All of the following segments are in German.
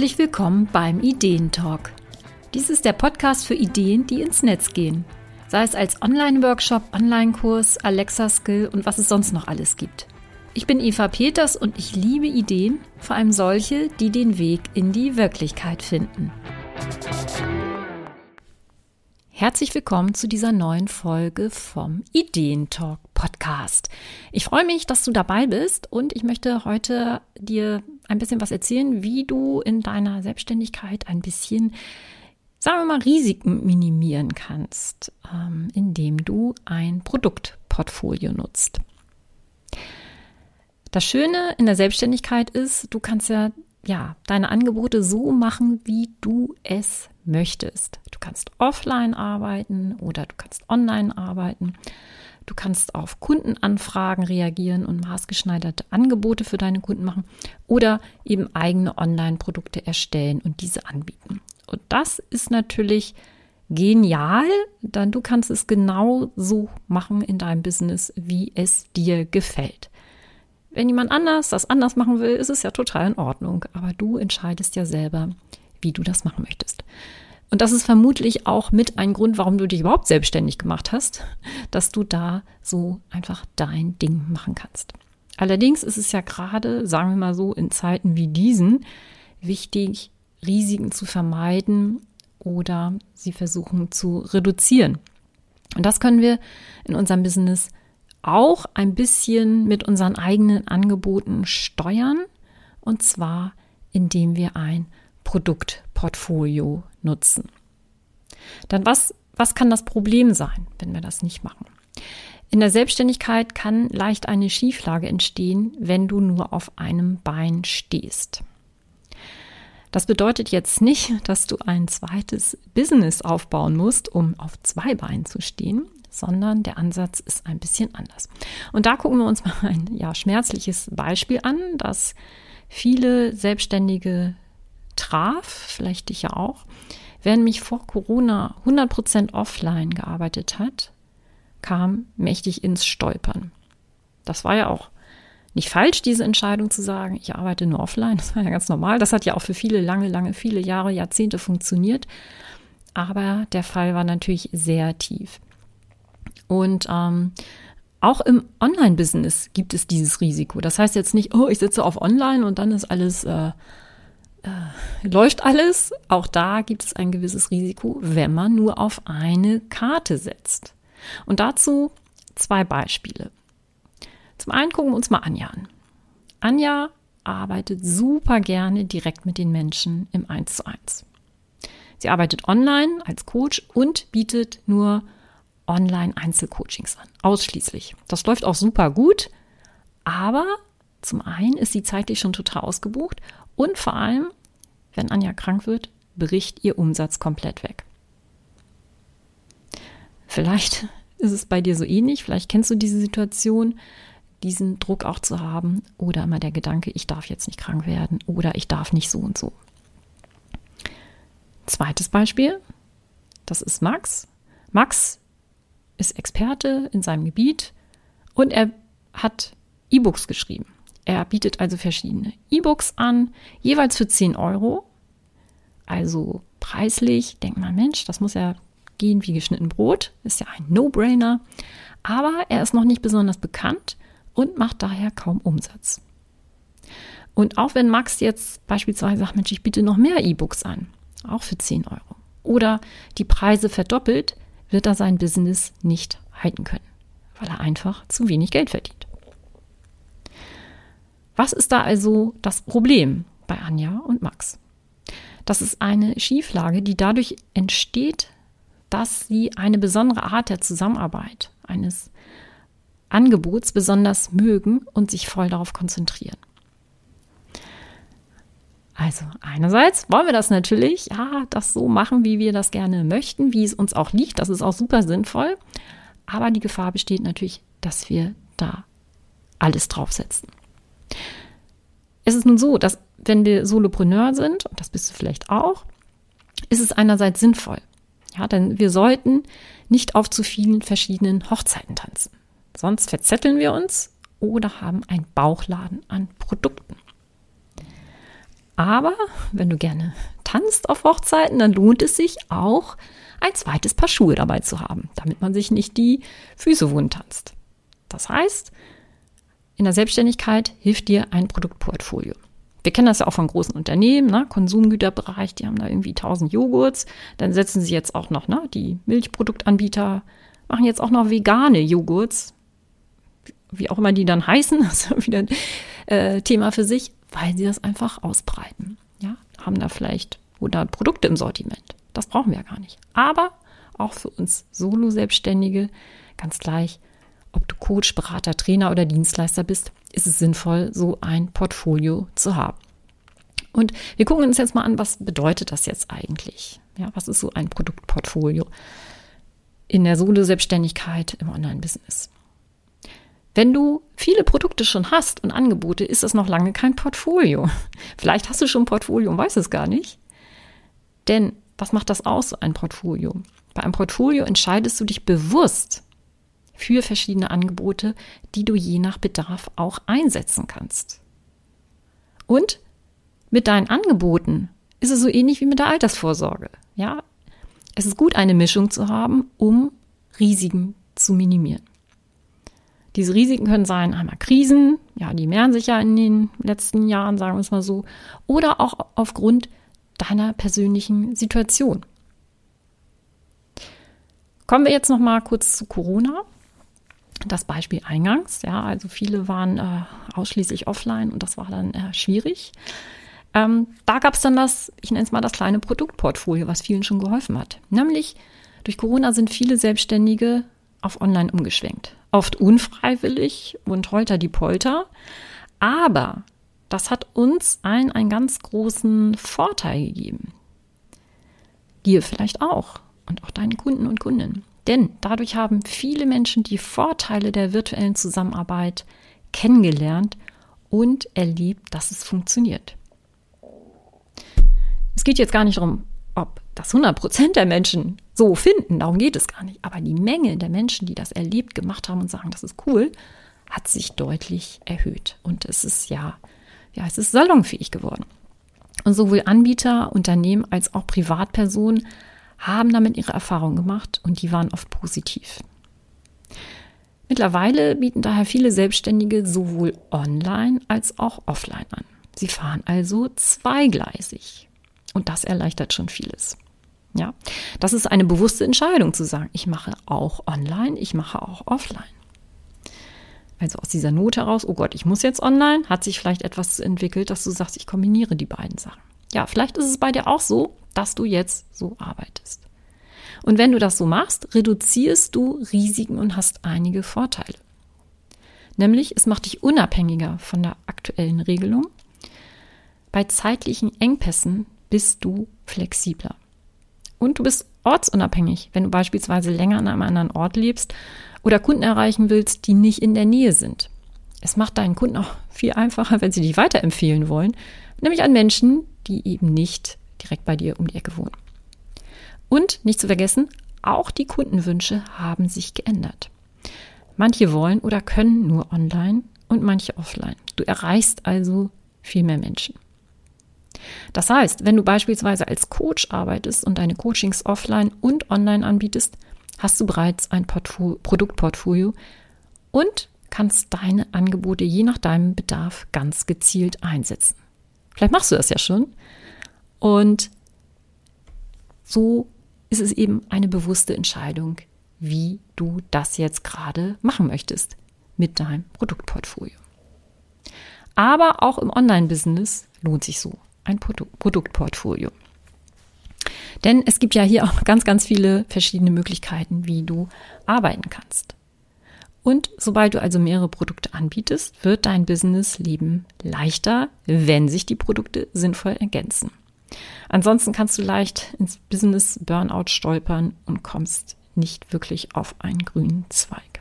Herzlich willkommen beim Ideentalk. Dies ist der Podcast für Ideen, die ins Netz gehen. Sei es als Online-Workshop, Online-Kurs, Alexa-Skill und was es sonst noch alles gibt. Ich bin Eva Peters und ich liebe Ideen, vor allem solche, die den Weg in die Wirklichkeit finden. Herzlich willkommen zu dieser neuen Folge vom Ideentalk Podcast. Ich freue mich, dass du dabei bist und ich möchte heute dir ein bisschen was erzählen, wie du in deiner Selbstständigkeit ein bisschen, sagen wir mal, Risiken minimieren kannst, ähm, indem du ein Produktportfolio nutzt. Das Schöne in der Selbstständigkeit ist, du kannst ja ja, deine Angebote so machen, wie du es möchtest. Du kannst offline arbeiten oder du kannst online arbeiten. Du kannst auf Kundenanfragen reagieren und maßgeschneiderte Angebote für deine Kunden machen oder eben eigene Online-Produkte erstellen und diese anbieten. Und das ist natürlich genial, denn du kannst es genau so machen in deinem Business, wie es dir gefällt. Wenn jemand anders das anders machen will, ist es ja total in Ordnung. Aber du entscheidest ja selber, wie du das machen möchtest. Und das ist vermutlich auch mit ein Grund, warum du dich überhaupt selbstständig gemacht hast, dass du da so einfach dein Ding machen kannst. Allerdings ist es ja gerade, sagen wir mal so, in Zeiten wie diesen wichtig, Risiken zu vermeiden oder sie versuchen zu reduzieren. Und das können wir in unserem Business auch ein bisschen mit unseren eigenen Angeboten steuern. Und zwar, indem wir ein Produktportfolio nutzen. Dann was, was kann das Problem sein, wenn wir das nicht machen? In der Selbstständigkeit kann leicht eine Schieflage entstehen, wenn du nur auf einem Bein stehst. Das bedeutet jetzt nicht, dass du ein zweites Business aufbauen musst, um auf zwei Beinen zu stehen, sondern der Ansatz ist ein bisschen anders. Und da gucken wir uns mal ein ja, schmerzliches Beispiel an, das viele Selbstständige traf, vielleicht dich ja auch. Wer nämlich vor Corona 100% offline gearbeitet hat, kam mächtig ins Stolpern. Das war ja auch nicht falsch, diese Entscheidung zu sagen, ich arbeite nur offline. Das war ja ganz normal. Das hat ja auch für viele lange, lange, viele Jahre, Jahrzehnte funktioniert. Aber der Fall war natürlich sehr tief. Und ähm, auch im Online-Business gibt es dieses Risiko. Das heißt jetzt nicht, oh, ich sitze auf Online und dann ist alles, äh, läuft alles. Auch da gibt es ein gewisses Risiko, wenn man nur auf eine Karte setzt. Und dazu zwei Beispiele. Zum einen gucken wir uns mal Anja an. Anja arbeitet super gerne direkt mit den Menschen im 1 zu 1. Sie arbeitet online als Coach und bietet nur Online-Einzelcoachings an. Ausschließlich. Das läuft auch super gut, aber zum einen ist sie zeitlich schon total ausgebucht und vor allem, wenn Anja krank wird, bricht ihr Umsatz komplett weg. Vielleicht ist es bei dir so ähnlich, vielleicht kennst du diese Situation, diesen Druck auch zu haben oder immer der Gedanke, ich darf jetzt nicht krank werden oder ich darf nicht so und so. Zweites Beispiel, das ist Max. Max ist Experte in seinem Gebiet und er hat E-Books geschrieben. Er bietet also verschiedene E-Books an, jeweils für 10 Euro. Also preislich, denkt man, Mensch, das muss ja gehen wie geschnitten Brot, ist ja ein No-Brainer. Aber er ist noch nicht besonders bekannt und macht daher kaum Umsatz. Und auch wenn Max jetzt beispielsweise sagt, Mensch, ich biete noch mehr E-Books an, auch für 10 Euro, oder die Preise verdoppelt, wird er sein Business nicht halten können, weil er einfach zu wenig Geld verdient. Was ist da also das Problem bei Anja und Max? Das ist eine Schieflage, die dadurch entsteht, dass sie eine besondere Art der Zusammenarbeit, eines Angebots besonders mögen und sich voll darauf konzentrieren. Also einerseits wollen wir das natürlich, ja, das so machen, wie wir das gerne möchten, wie es uns auch liegt. Das ist auch super sinnvoll. Aber die Gefahr besteht natürlich, dass wir da alles draufsetzen. Es ist nun so, dass wenn wir Solopreneur sind, und das bist du vielleicht auch, ist es einerseits sinnvoll. Ja, denn wir sollten nicht auf zu vielen verschiedenen Hochzeiten tanzen. Sonst verzetteln wir uns oder haben einen Bauchladen an Produkten. Aber wenn du gerne tanzt auf Hochzeiten, dann lohnt es sich auch, ein zweites Paar Schuhe dabei zu haben, damit man sich nicht die Füße wund tanzt. Das heißt, in der Selbstständigkeit hilft dir ein Produktportfolio. Wir kennen das ja auch von großen Unternehmen, ne? Konsumgüterbereich, die haben da irgendwie 1000 Joghurts. Dann setzen sie jetzt auch noch, ne? die Milchproduktanbieter machen jetzt auch noch vegane Joghurts. Wie auch immer die dann heißen, das ist wieder ein äh, Thema für sich, weil sie das einfach ausbreiten. Ja? Haben da vielleicht 100 Produkte im Sortiment. Das brauchen wir ja gar nicht. Aber auch für uns Solo-Selbstständige, ganz gleich, ob du Coach, Berater, Trainer oder Dienstleister bist, ist es sinnvoll, so ein Portfolio zu haben. Und wir gucken uns jetzt mal an, was bedeutet das jetzt eigentlich? Ja, was ist so ein Produktportfolio in der Solo-Selbstständigkeit im Online-Business? Wenn du viele Produkte schon hast und Angebote, ist das noch lange kein Portfolio. Vielleicht hast du schon ein Portfolio und weißt es gar nicht. Denn was macht das aus, ein Portfolio? Bei einem Portfolio entscheidest du dich bewusst für verschiedene Angebote, die du je nach Bedarf auch einsetzen kannst. Und mit deinen Angeboten ist es so ähnlich wie mit der Altersvorsorge. Ja, es ist gut, eine Mischung zu haben, um Risiken zu minimieren. Diese Risiken können sein, einmal Krisen, ja, die mehren sich ja in den letzten Jahren, sagen wir es mal so, oder auch aufgrund deiner persönlichen Situation. Kommen wir jetzt noch mal kurz zu Corona das Beispiel eingangs. Ja, also viele waren äh, ausschließlich offline und das war dann äh, schwierig. Ähm, da gab es dann das, ich nenne es mal das kleine Produktportfolio, was vielen schon geholfen hat. Nämlich durch Corona sind viele Selbstständige auf Online umgeschwenkt. Oft unfreiwillig und holter die Polter. Aber das hat uns allen einen ganz großen Vorteil gegeben. Dir vielleicht auch und auch deinen Kunden und Kundinnen. Denn dadurch haben viele Menschen die Vorteile der virtuellen Zusammenarbeit kennengelernt und erlebt, dass es funktioniert. Es geht jetzt gar nicht darum, ob das 100 Prozent der Menschen so finden, darum geht es gar nicht. Aber die Menge der Menschen, die das erlebt, gemacht haben und sagen, das ist cool, hat sich deutlich erhöht. Und es ist ja, ja, es ist salonfähig geworden. Und sowohl Anbieter, Unternehmen als auch Privatpersonen haben damit ihre Erfahrungen gemacht und die waren oft positiv. Mittlerweile bieten daher viele Selbstständige sowohl online als auch offline an. Sie fahren also zweigleisig und das erleichtert schon vieles. Ja, das ist eine bewusste Entscheidung zu sagen, ich mache auch online, ich mache auch offline. Also aus dieser Not heraus, oh Gott, ich muss jetzt online, hat sich vielleicht etwas entwickelt, dass du sagst, ich kombiniere die beiden Sachen. Ja, vielleicht ist es bei dir auch so, dass du jetzt so arbeitest. Und wenn du das so machst, reduzierst du Risiken und hast einige Vorteile. Nämlich, es macht dich unabhängiger von der aktuellen Regelung. Bei zeitlichen Engpässen bist du flexibler. Und du bist ortsunabhängig, wenn du beispielsweise länger an einem anderen Ort lebst oder Kunden erreichen willst, die nicht in der Nähe sind. Es macht deinen Kunden auch viel einfacher, wenn sie dich weiterempfehlen wollen, nämlich an Menschen, die eben nicht direkt bei dir um die Ecke wohnen. Und nicht zu vergessen, auch die Kundenwünsche haben sich geändert. Manche wollen oder können nur online und manche offline. Du erreichst also viel mehr Menschen. Das heißt, wenn du beispielsweise als Coach arbeitest und deine Coachings offline und online anbietest, hast du bereits ein Portfolio, Produktportfolio und kannst deine Angebote je nach deinem Bedarf ganz gezielt einsetzen. Vielleicht machst du das ja schon und so ist es eben eine bewusste Entscheidung, wie du das jetzt gerade machen möchtest mit deinem Produktportfolio. Aber auch im Online-Business lohnt sich so ein Produ Produktportfolio. Denn es gibt ja hier auch ganz, ganz viele verschiedene Möglichkeiten, wie du arbeiten kannst. Und sobald du also mehrere Produkte anbietest, wird dein Businessleben leichter, wenn sich die Produkte sinnvoll ergänzen. Ansonsten kannst du leicht ins Business Burnout stolpern und kommst nicht wirklich auf einen grünen Zweig.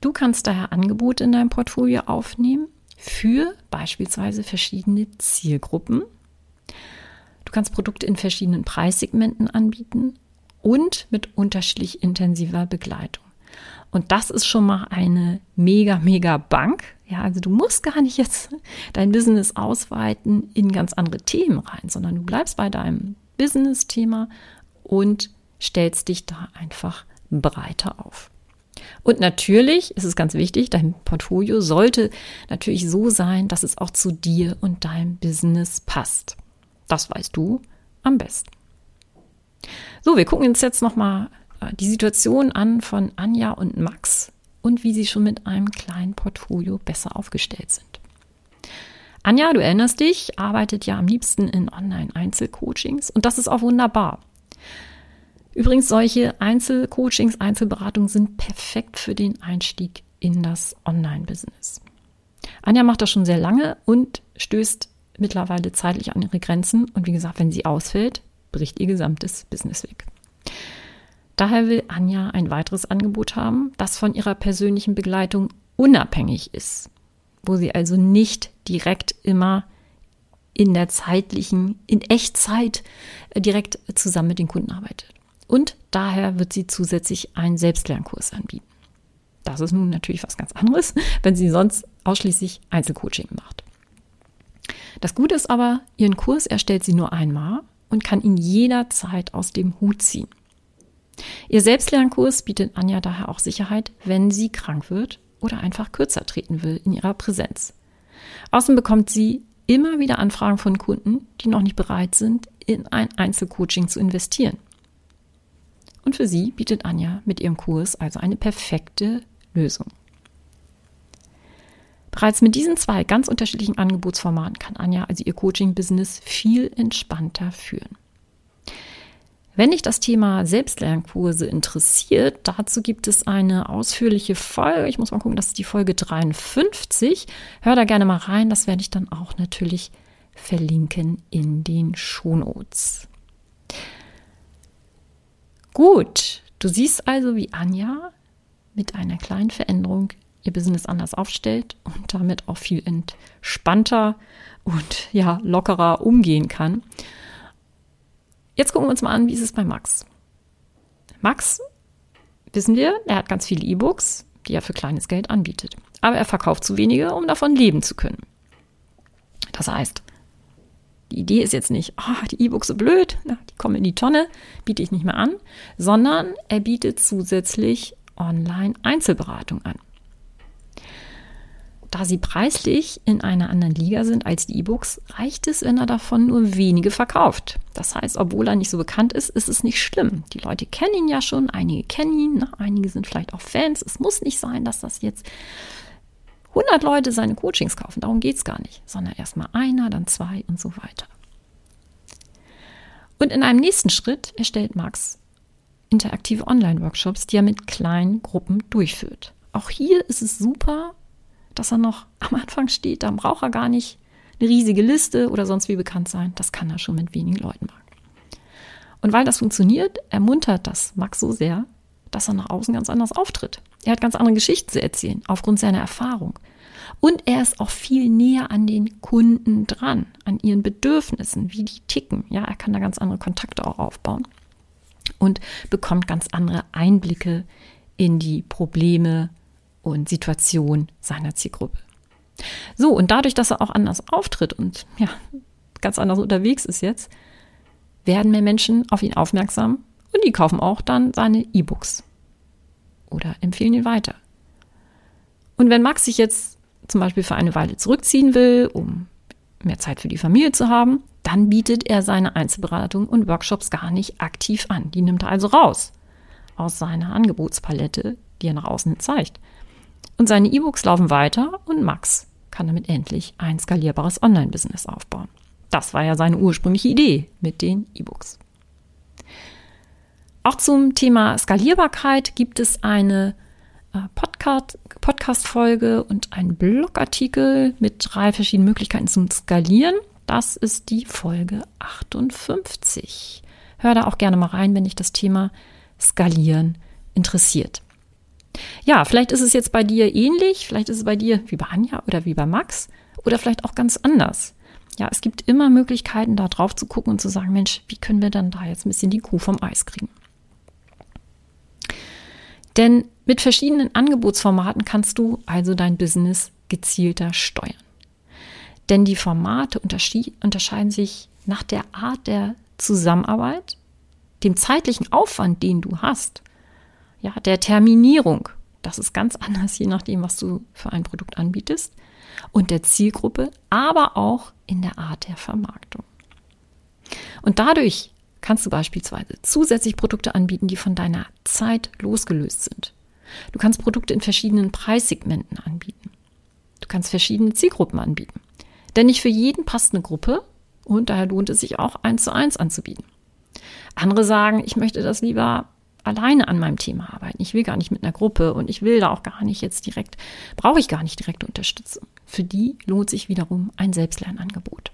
Du kannst daher Angebote in deinem Portfolio aufnehmen für beispielsweise verschiedene Zielgruppen. Du kannst Produkte in verschiedenen Preissegmenten anbieten und mit unterschiedlich intensiver Begleitung. Und das ist schon mal eine mega, mega Bank. Ja, also du musst gar nicht jetzt dein Business ausweiten in ganz andere Themen rein, sondern du bleibst bei deinem Business-Thema und stellst dich da einfach breiter auf. Und natürlich ist es ganz wichtig, dein Portfolio sollte natürlich so sein, dass es auch zu dir und deinem Business passt. Das weißt du am besten. So, wir gucken uns jetzt nochmal die Situation an von Anja und Max und wie sie schon mit einem kleinen Portfolio besser aufgestellt sind. Anja, du erinnerst dich, arbeitet ja am liebsten in Online-Einzelcoachings und das ist auch wunderbar. Übrigens, solche Einzelcoachings, Einzelberatungen sind perfekt für den Einstieg in das Online-Business. Anja macht das schon sehr lange und stößt mittlerweile zeitlich an ihre Grenzen. Und wie gesagt, wenn sie ausfällt, bricht ihr gesamtes Business weg. Daher will Anja ein weiteres Angebot haben, das von ihrer persönlichen Begleitung unabhängig ist, wo sie also nicht direkt immer in der zeitlichen, in Echtzeit äh, direkt zusammen mit den Kunden arbeitet. Und daher wird sie zusätzlich einen Selbstlernkurs anbieten. Das ist nun natürlich was ganz anderes, wenn sie sonst ausschließlich Einzelcoaching macht. Das Gute ist aber, ihren Kurs erstellt sie nur einmal und kann ihn jederzeit aus dem Hut ziehen. Ihr Selbstlernkurs bietet Anja daher auch Sicherheit, wenn sie krank wird oder einfach kürzer treten will in ihrer Präsenz. Außerdem bekommt sie immer wieder Anfragen von Kunden, die noch nicht bereit sind, in ein Einzelcoaching zu investieren. Und für sie bietet Anja mit ihrem Kurs also eine perfekte Lösung. Bereits mit diesen zwei ganz unterschiedlichen Angebotsformaten kann Anja also ihr Coaching-Business viel entspannter führen. Wenn dich das Thema Selbstlernkurse interessiert, dazu gibt es eine ausführliche Folge. Ich muss mal gucken, das ist die Folge 53. Hör da gerne mal rein. Das werde ich dann auch natürlich verlinken in den Shownotes. Gut, du siehst also, wie Anja mit einer kleinen Veränderung ihr Business anders aufstellt und damit auch viel entspannter und ja lockerer umgehen kann. Jetzt gucken wir uns mal an, wie ist es bei Max. Max, wissen wir, er hat ganz viele E-Books, die er für kleines Geld anbietet. Aber er verkauft zu wenige, um davon leben zu können. Das heißt, die Idee ist jetzt nicht, oh, die E-Books so blöd, die kommen in die Tonne, biete ich nicht mehr an, sondern er bietet zusätzlich Online-Einzelberatung an. Da sie preislich in einer anderen Liga sind als die E-Books, reicht es, wenn er davon nur wenige verkauft. Das heißt, obwohl er nicht so bekannt ist, ist es nicht schlimm. Die Leute kennen ihn ja schon, einige kennen ihn, ne? einige sind vielleicht auch Fans. Es muss nicht sein, dass das jetzt 100 Leute seine Coachings kaufen. Darum geht es gar nicht, sondern erstmal einer, dann zwei und so weiter. Und in einem nächsten Schritt erstellt Max interaktive Online-Workshops, die er mit kleinen Gruppen durchführt. Auch hier ist es super, dass er noch am Anfang steht. Da braucht er gar nicht eine riesige Liste oder sonst wie bekannt sein. Das kann er schon mit wenigen Leuten machen. Und weil das funktioniert, ermuntert das Max so sehr, dass er nach außen ganz anders auftritt. Er hat ganz andere Geschichten zu erzählen, aufgrund seiner Erfahrung. Und er ist auch viel näher an den Kunden dran, an ihren Bedürfnissen, wie die ticken. Ja, er kann da ganz andere Kontakte auch aufbauen und bekommt ganz andere Einblicke in die Probleme, und Situation seiner Zielgruppe. So, und dadurch, dass er auch anders auftritt und ja, ganz anders unterwegs ist jetzt, werden mehr Menschen auf ihn aufmerksam und die kaufen auch dann seine E-Books oder empfehlen ihn weiter. Und wenn Max sich jetzt zum Beispiel für eine Weile zurückziehen will, um mehr Zeit für die Familie zu haben, dann bietet er seine Einzelberatung und Workshops gar nicht aktiv an. Die nimmt er also raus aus seiner Angebotspalette, die er nach außen zeigt. Und seine E-Books laufen weiter und Max kann damit endlich ein skalierbares Online-Business aufbauen. Das war ja seine ursprüngliche Idee mit den E-Books. Auch zum Thema Skalierbarkeit gibt es eine äh, Podcast-Folge und einen Blogartikel mit drei verschiedenen Möglichkeiten zum Skalieren. Das ist die Folge 58. Hör da auch gerne mal rein, wenn dich das Thema Skalieren interessiert. Ja, vielleicht ist es jetzt bei dir ähnlich, vielleicht ist es bei dir wie bei Anja oder wie bei Max oder vielleicht auch ganz anders. Ja, es gibt immer Möglichkeiten, da drauf zu gucken und zu sagen, Mensch, wie können wir dann da jetzt ein bisschen die Kuh vom Eis kriegen? Denn mit verschiedenen Angebotsformaten kannst du also dein Business gezielter steuern. Denn die Formate unterscheiden sich nach der Art der Zusammenarbeit, dem zeitlichen Aufwand, den du hast, ja, der Terminierung. Das ist ganz anders, je nachdem, was du für ein Produkt anbietest und der Zielgruppe, aber auch in der Art der Vermarktung. Und dadurch kannst du beispielsweise zusätzlich Produkte anbieten, die von deiner Zeit losgelöst sind. Du kannst Produkte in verschiedenen Preissegmenten anbieten. Du kannst verschiedene Zielgruppen anbieten. Denn nicht für jeden passt eine Gruppe und daher lohnt es sich auch eins zu eins anzubieten. Andere sagen, ich möchte das lieber alleine an meinem Thema arbeiten. Ich will gar nicht mit einer Gruppe und ich will da auch gar nicht jetzt direkt, brauche ich gar nicht direkte Unterstützung. Für die lohnt sich wiederum ein Selbstlernangebot.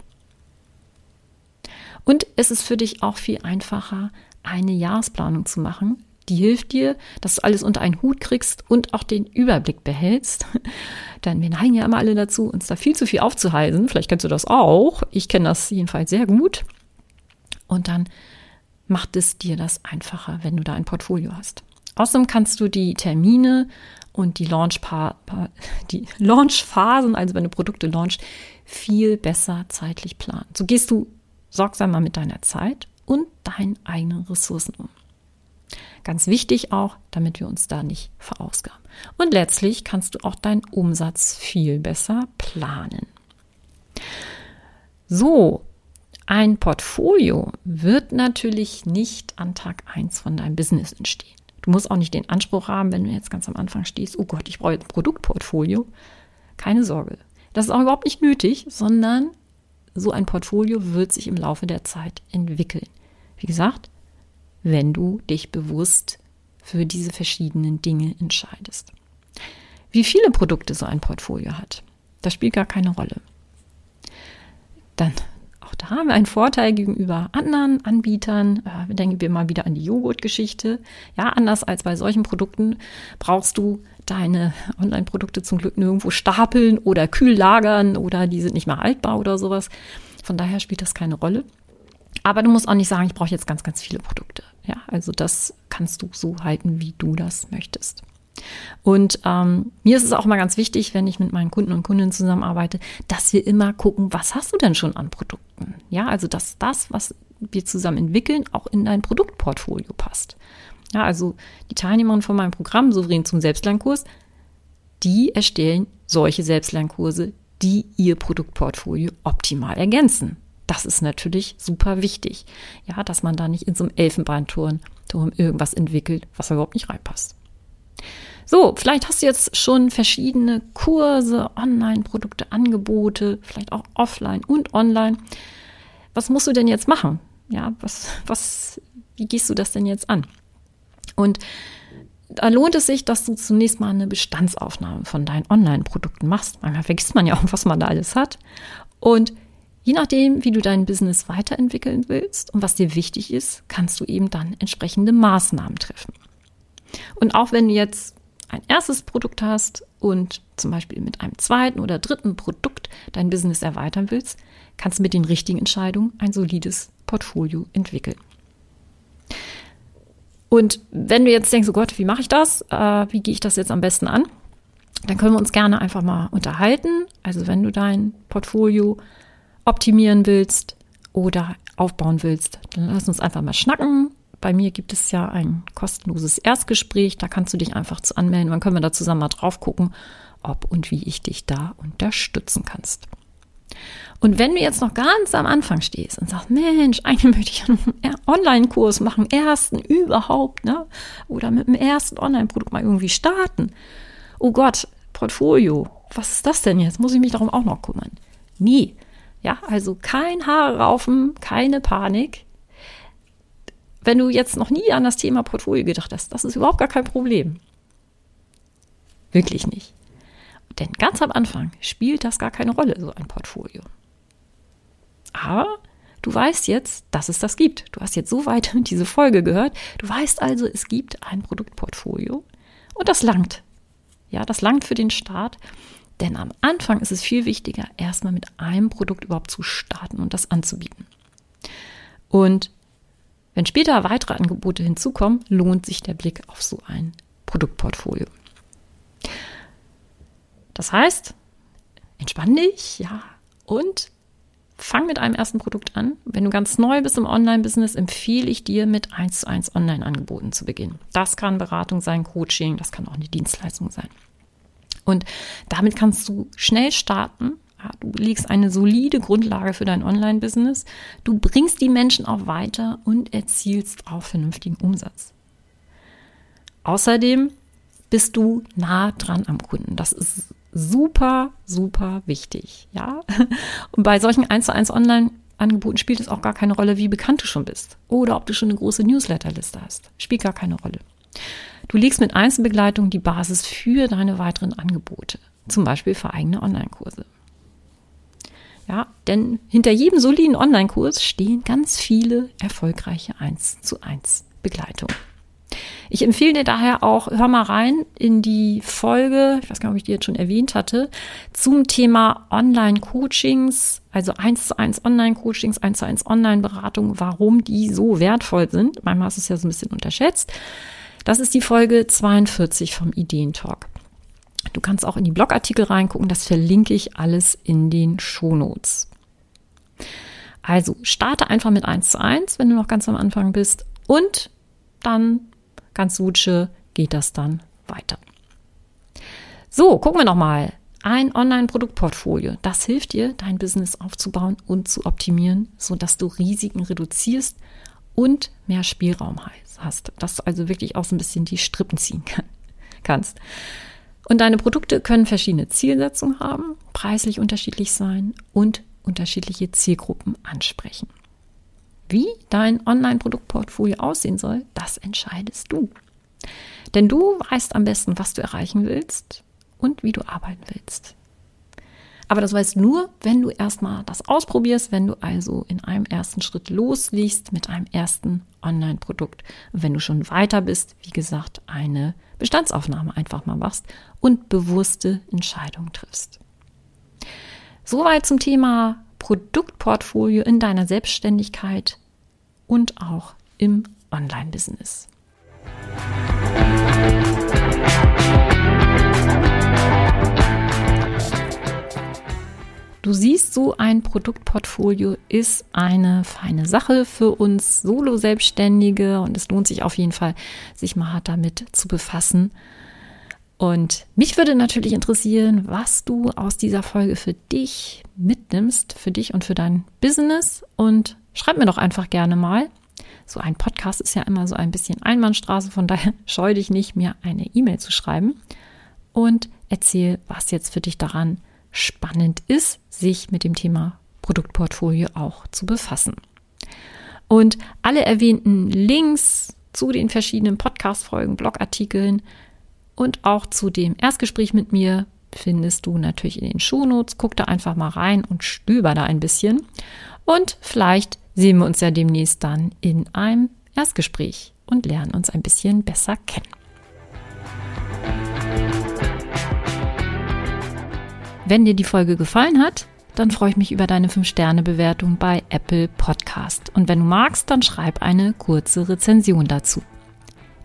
Und es ist für dich auch viel einfacher, eine Jahresplanung zu machen. Die hilft dir, dass du alles unter einen Hut kriegst und auch den Überblick behältst. Denn wir neigen ja immer alle dazu, uns da viel zu viel aufzuhalten. Vielleicht kennst du das auch. Ich kenne das jedenfalls sehr gut. Und dann macht es dir das einfacher, wenn du da ein Portfolio hast. Außerdem kannst du die Termine und die, Launch die Launchphasen, also wenn du Produkte launchst, viel besser zeitlich planen. So gehst du sorgsamer mit deiner Zeit und deinen eigenen Ressourcen um. Ganz wichtig auch, damit wir uns da nicht verausgaben. Und letztlich kannst du auch deinen Umsatz viel besser planen. So, ein Portfolio wird natürlich nicht an Tag 1 von deinem Business entstehen. Du musst auch nicht den Anspruch haben, wenn du jetzt ganz am Anfang stehst, oh Gott, ich brauche ein Produktportfolio. Keine Sorge. Das ist auch überhaupt nicht nötig, sondern so ein Portfolio wird sich im Laufe der Zeit entwickeln. Wie gesagt, wenn du dich bewusst für diese verschiedenen Dinge entscheidest. Wie viele Produkte so ein Portfolio hat, das spielt gar keine Rolle. Dann auch da haben wir einen Vorteil gegenüber anderen Anbietern. Äh, denken wir mal wieder an die Joghurt-Geschichte. Ja, anders als bei solchen Produkten brauchst du deine Online-Produkte zum Glück nirgendwo stapeln oder kühl lagern oder die sind nicht mehr haltbar oder sowas. Von daher spielt das keine Rolle. Aber du musst auch nicht sagen, ich brauche jetzt ganz, ganz viele Produkte. Ja, also das kannst du so halten, wie du das möchtest. Und ähm, mir ist es auch mal ganz wichtig, wenn ich mit meinen Kunden und Kundinnen zusammenarbeite, dass wir immer gucken, was hast du denn schon an Produkten? Ja, also dass das, was wir zusammen entwickeln, auch in dein Produktportfolio passt. Ja, also die Teilnehmerinnen von meinem Programm Souverän zum Selbstlernkurs, die erstellen solche Selbstlernkurse, die ihr Produktportfolio optimal ergänzen. Das ist natürlich super wichtig. Ja, dass man da nicht in so einem Elfenbeinturm irgendwas entwickelt, was überhaupt nicht reinpasst. So, vielleicht hast du jetzt schon verschiedene Kurse, Online-Produkte, Angebote, vielleicht auch offline und online. Was musst du denn jetzt machen? Ja, was, was, wie gehst du das denn jetzt an? Und da lohnt es sich, dass du zunächst mal eine Bestandsaufnahme von deinen Online-Produkten machst. Manchmal vergisst man ja auch, was man da alles hat. Und je nachdem, wie du dein Business weiterentwickeln willst und was dir wichtig ist, kannst du eben dann entsprechende Maßnahmen treffen. Und auch wenn du jetzt ein erstes Produkt hast und zum Beispiel mit einem zweiten oder dritten Produkt dein Business erweitern willst, kannst du mit den richtigen Entscheidungen ein solides Portfolio entwickeln. Und wenn du jetzt denkst, oh Gott, wie mache ich das? Äh, wie gehe ich das jetzt am besten an? Dann können wir uns gerne einfach mal unterhalten. Also wenn du dein Portfolio optimieren willst oder aufbauen willst, dann lass uns einfach mal schnacken. Bei mir gibt es ja ein kostenloses Erstgespräch, da kannst du dich einfach zu anmelden. Dann können wir da zusammen mal drauf gucken, ob und wie ich dich da unterstützen kannst. Und wenn du jetzt noch ganz am Anfang stehst und sagst, Mensch, eigentlich möchte ich einen Online-Kurs machen, ersten überhaupt, ne? Oder mit dem ersten Online-Produkt mal irgendwie starten. Oh Gott, Portfolio, was ist das denn jetzt? Muss ich mich darum auch noch kümmern? Nie. Ja, also kein Haare raufen, keine Panik wenn du jetzt noch nie an das Thema Portfolio gedacht hast, das ist überhaupt gar kein Problem. Wirklich nicht. Denn ganz am Anfang spielt das gar keine Rolle, so ein Portfolio. Aber du weißt jetzt, dass es das gibt. Du hast jetzt so weit diese Folge gehört. Du weißt also, es gibt ein Produktportfolio und das langt. Ja, das langt für den Start. Denn am Anfang ist es viel wichtiger, erstmal mit einem Produkt überhaupt zu starten und das anzubieten. Und wenn später weitere Angebote hinzukommen, lohnt sich der Blick auf so ein Produktportfolio. Das heißt, entspann dich, ja, und fang mit einem ersten Produkt an. Wenn du ganz neu bist im Online-Business, empfehle ich dir, mit 1 zu 1 Online-Angeboten zu beginnen. Das kann Beratung sein, Coaching, das kann auch eine Dienstleistung sein. Und damit kannst du schnell starten. Du legst eine solide Grundlage für dein Online-Business. Du bringst die Menschen auch weiter und erzielst auch vernünftigen Umsatz. Außerdem bist du nah dran am Kunden. Das ist super, super wichtig. Ja. Und bei solchen 1 zu 1 Online-Angeboten spielt es auch gar keine Rolle, wie bekannt du schon bist. Oder ob du schon eine große Newsletterliste hast. Spielt gar keine Rolle. Du legst mit Einzelbegleitung die Basis für deine weiteren Angebote. Zum Beispiel für eigene Online-Kurse. Ja, denn hinter jedem soliden Online-Kurs stehen ganz viele erfolgreiche 1 zu 1 Begleitungen. Ich empfehle dir daher auch, hör mal rein in die Folge, ich weiß gar nicht, ob ich die jetzt schon erwähnt hatte, zum Thema Online-Coachings, also eins zu eins Online-Coachings, eins zu eins Online-Beratung, warum die so wertvoll sind. Manchmal ist es ja so ein bisschen unterschätzt. Das ist die Folge 42 vom Ideentalk. Du kannst auch in die Blogartikel reingucken, das verlinke ich alles in den Shownotes. Also starte einfach mit eins zu eins, wenn du noch ganz am Anfang bist und dann ganz Suche geht das dann weiter. So, gucken wir nochmal. Ein Online-Produktportfolio, das hilft dir, dein Business aufzubauen und zu optimieren, sodass du Risiken reduzierst und mehr Spielraum hast, dass du also wirklich auch so ein bisschen die Strippen ziehen kann, kannst. Und deine Produkte können verschiedene Zielsetzungen haben, preislich unterschiedlich sein und unterschiedliche Zielgruppen ansprechen. Wie dein Online-Produktportfolio aussehen soll, das entscheidest du. Denn du weißt am besten, was du erreichen willst und wie du arbeiten willst. Aber das weißt nur, wenn du erstmal das ausprobierst, wenn du also in einem ersten Schritt losliegst mit einem ersten Online-Produkt. Wenn du schon weiter bist, wie gesagt, eine Bestandsaufnahme einfach mal machst und bewusste Entscheidungen triffst. Soweit zum Thema Produktportfolio in deiner Selbstständigkeit und auch im Online-Business. Du siehst, so ein Produktportfolio ist eine feine Sache für uns Solo-Selbstständige und es lohnt sich auf jeden Fall, sich mal hart damit zu befassen. Und mich würde natürlich interessieren, was du aus dieser Folge für dich mitnimmst, für dich und für dein Business. Und schreib mir doch einfach gerne mal. So ein Podcast ist ja immer so ein bisschen Einbahnstraße, von daher scheu dich nicht, mir eine E-Mail zu schreiben. Und erzähl, was jetzt für dich daran spannend ist, sich mit dem Thema Produktportfolio auch zu befassen. Und alle erwähnten Links zu den verschiedenen Podcast-Folgen, Blogartikeln und auch zu dem Erstgespräch mit mir findest du natürlich in den Shownotes. Guck da einfach mal rein und stöber da ein bisschen. Und vielleicht sehen wir uns ja demnächst dann in einem Erstgespräch und lernen uns ein bisschen besser kennen. Wenn dir die Folge gefallen hat, dann freue ich mich über deine 5-Sterne-Bewertung bei Apple Podcast. Und wenn du magst, dann schreib eine kurze Rezension dazu.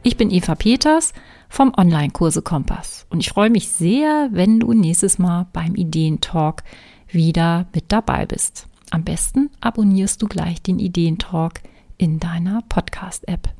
Ich bin Eva Peters vom Online-Kurse Kompass und ich freue mich sehr, wenn du nächstes Mal beim Ideentalk wieder mit dabei bist. Am besten abonnierst du gleich den Ideentalk in deiner Podcast-App.